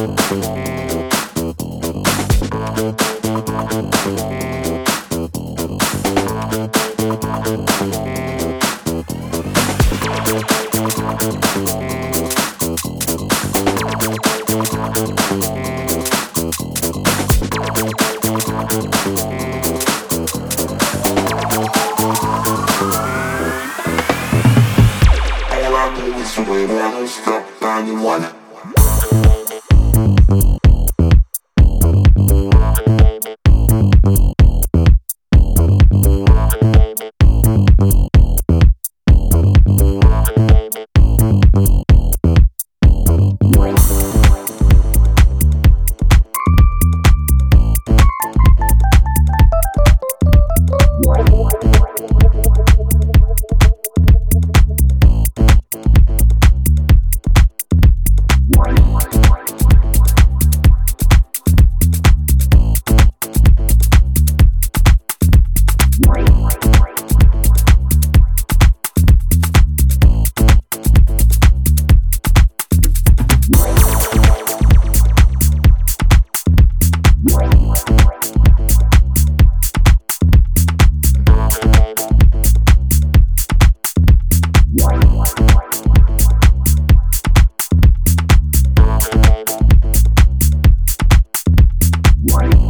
All I know is the way I stop 91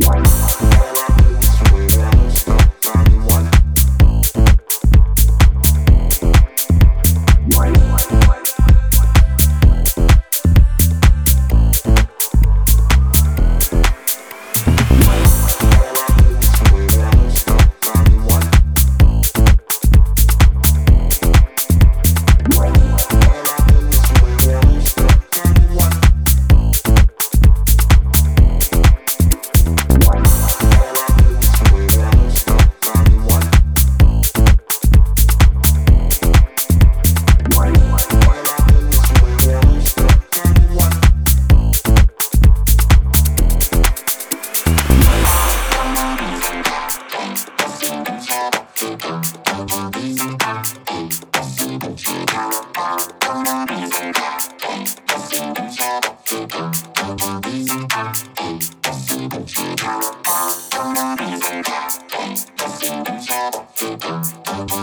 Bye.